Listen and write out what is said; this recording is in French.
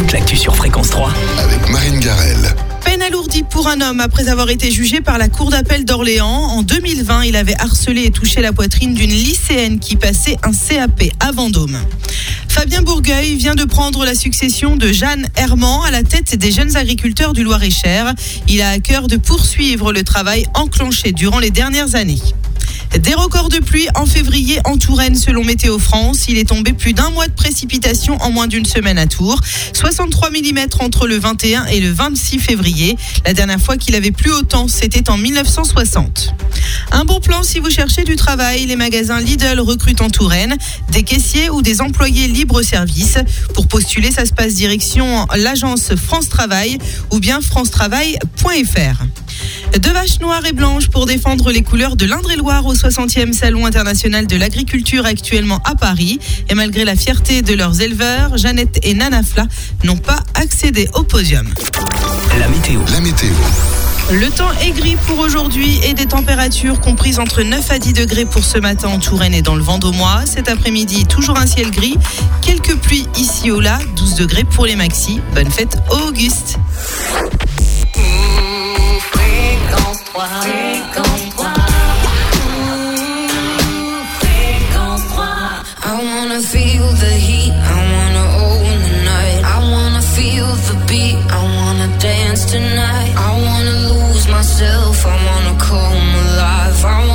toute l'actu sur Fréquence 3. avec Marine Garel. Peine alourdie pour un homme après avoir été jugé par la Cour d'appel d'Orléans. En 2020, il avait harcelé et touché la poitrine d'une lycéenne qui passait un CAP à Vendôme. Fabien Bourgueil vient de prendre la succession de Jeanne Herman à la tête des jeunes agriculteurs du Loir-et-Cher. Il a à cœur de poursuivre le travail enclenché durant les dernières années. Des records de pluie en février en Touraine selon Météo France. Il est tombé plus d'un mois de précipitations en moins d'une semaine à Tours. 63 mm entre le 21 et le 26 février. La dernière fois qu'il avait plu autant, c'était en 1960. Un bon plan si vous cherchez du travail. Les magasins Lidl recrutent en Touraine des caissiers ou des employés libre-service. Pour postuler, ça se passe direction l'agence France Travail ou bien francetravail.fr. Deux vaches noires et blanches pour défendre les couleurs de l'Indre-et-Loire au 60e Salon international de l'agriculture actuellement à Paris. Et malgré la fierté de leurs éleveurs, Jeannette et Nana Fla n'ont pas accédé au podium. La météo. La météo. Le temps est gris pour aujourd'hui et des températures comprises entre 9 à 10 degrés pour ce matin en Touraine et dans le Vendômois. Cet après-midi, toujours un ciel gris. Quelques pluies ici ou là, 12 degrés pour les maxis. Bonne fête Auguste. I wanna feel the heat. I wanna own the night. I wanna feel the beat. I wanna dance tonight. I wanna lose myself. I wanna come alive. I